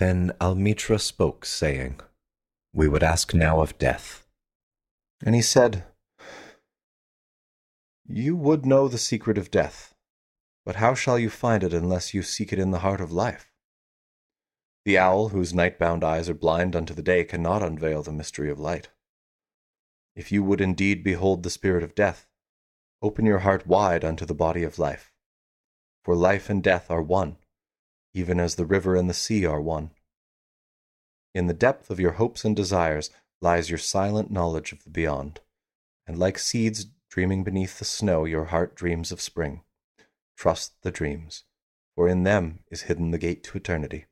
Then Almitra spoke, saying, We would ask now of death. And he said, You would know the secret of death, but how shall you find it unless you seek it in the heart of life? The owl, whose night-bound eyes are blind unto the day, cannot unveil the mystery of light. If you would indeed behold the spirit of death, open your heart wide unto the body of life. For life and death are one, even as the river and the sea are one. In the depth of your hopes and desires lies your silent knowledge of the beyond, and like seeds dreaming beneath the snow, your heart dreams of spring. Trust the dreams, for in them is hidden the gate to eternity.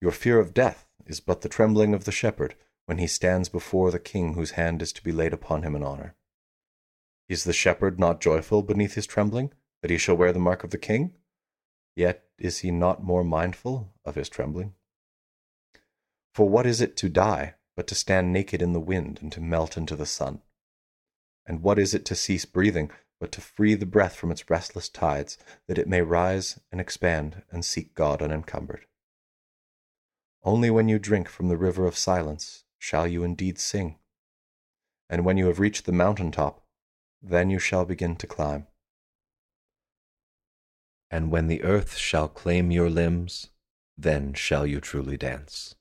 Your fear of death is but the trembling of the shepherd when he stands before the king whose hand is to be laid upon him in honor. Is the shepherd not joyful beneath his trembling, that he shall wear the mark of the king? Yet is he not more mindful of his trembling? For what is it to die but to stand naked in the wind and to melt into the sun? And what is it to cease breathing but to free the breath from its restless tides, that it may rise and expand and seek God unencumbered? Only when you drink from the river of silence shall you indeed sing. And when you have reached the mountain top, then you shall begin to climb. And when the earth shall claim your limbs, then shall you truly dance.